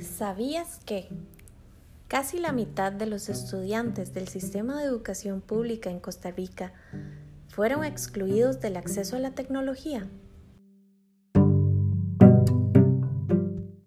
¿Sabías que casi la mitad de los estudiantes del sistema de educación pública en Costa Rica fueron excluidos del acceso a la tecnología?